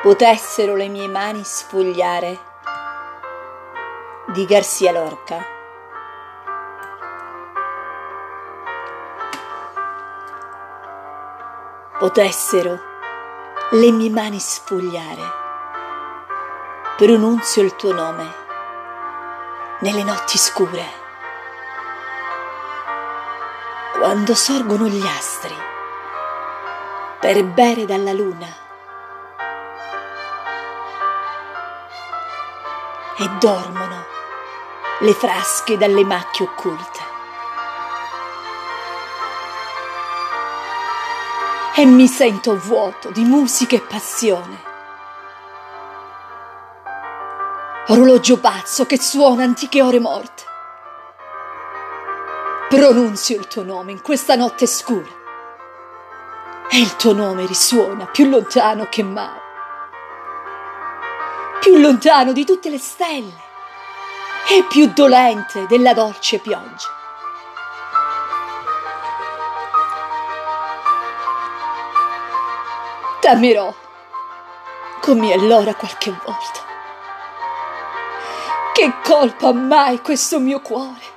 potessero le mie mani sfogliare di Garcia Lorca. Potessero le mie mani sfogliare, pronunzio il tuo nome nelle notti scure, quando sorgono gli astri per bere dalla luna e dormono le frasche dalle macchie occulte. E mi sento vuoto di musica e passione. Orologio pazzo che suona antiche ore morte. Pronunzio il tuo nome in questa notte scura. E il tuo nome risuona più lontano che mai più lontano di tutte le stelle e più dolente della dolce pioggia. T'amerò come allora qualche volta. Che colpa mai questo mio cuore?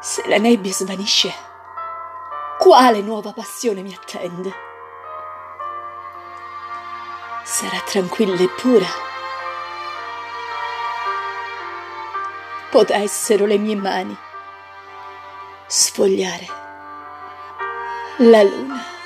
Se la nebbia svanisce, quale nuova passione mi attende? Sarà tranquilla e pura. Potessero le mie mani sfogliare la luna.